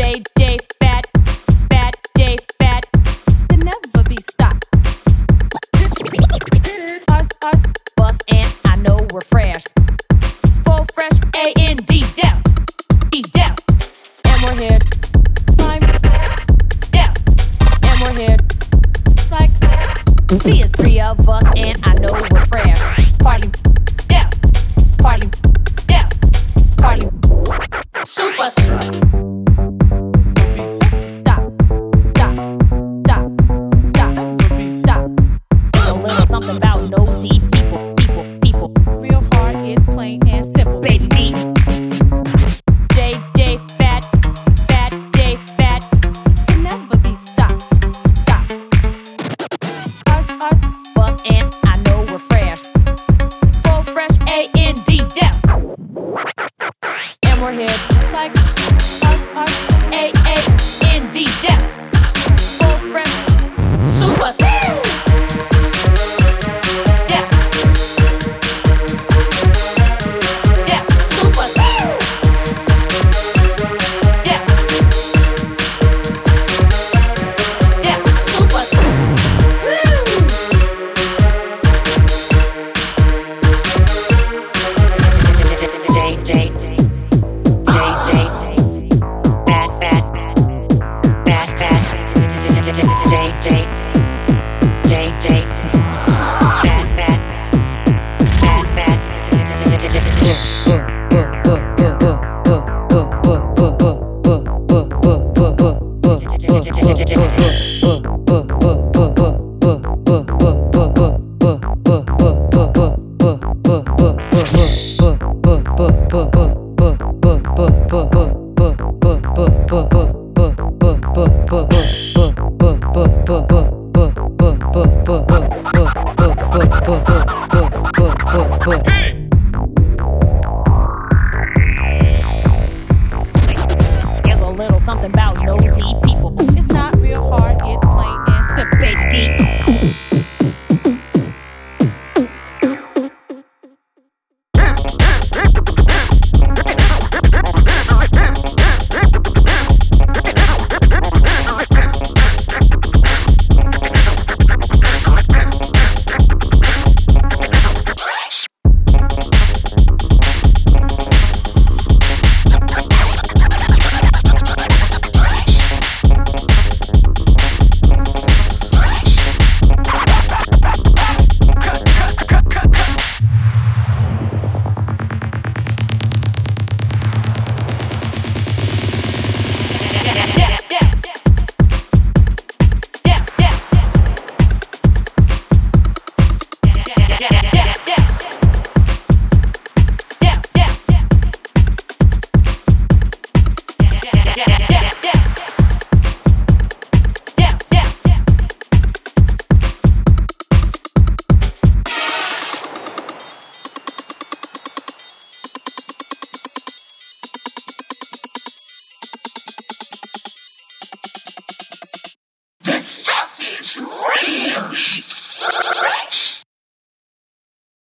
Day, Day bad, bad day bad. Can never be stopped. Us, us, bus, and I know we're fresh. Full fresh, A N D down, D down, and we're here. Time down, and we're here. Like, see, it's three of us, and I know we're fresh. Party. nosy Hey! Rangers.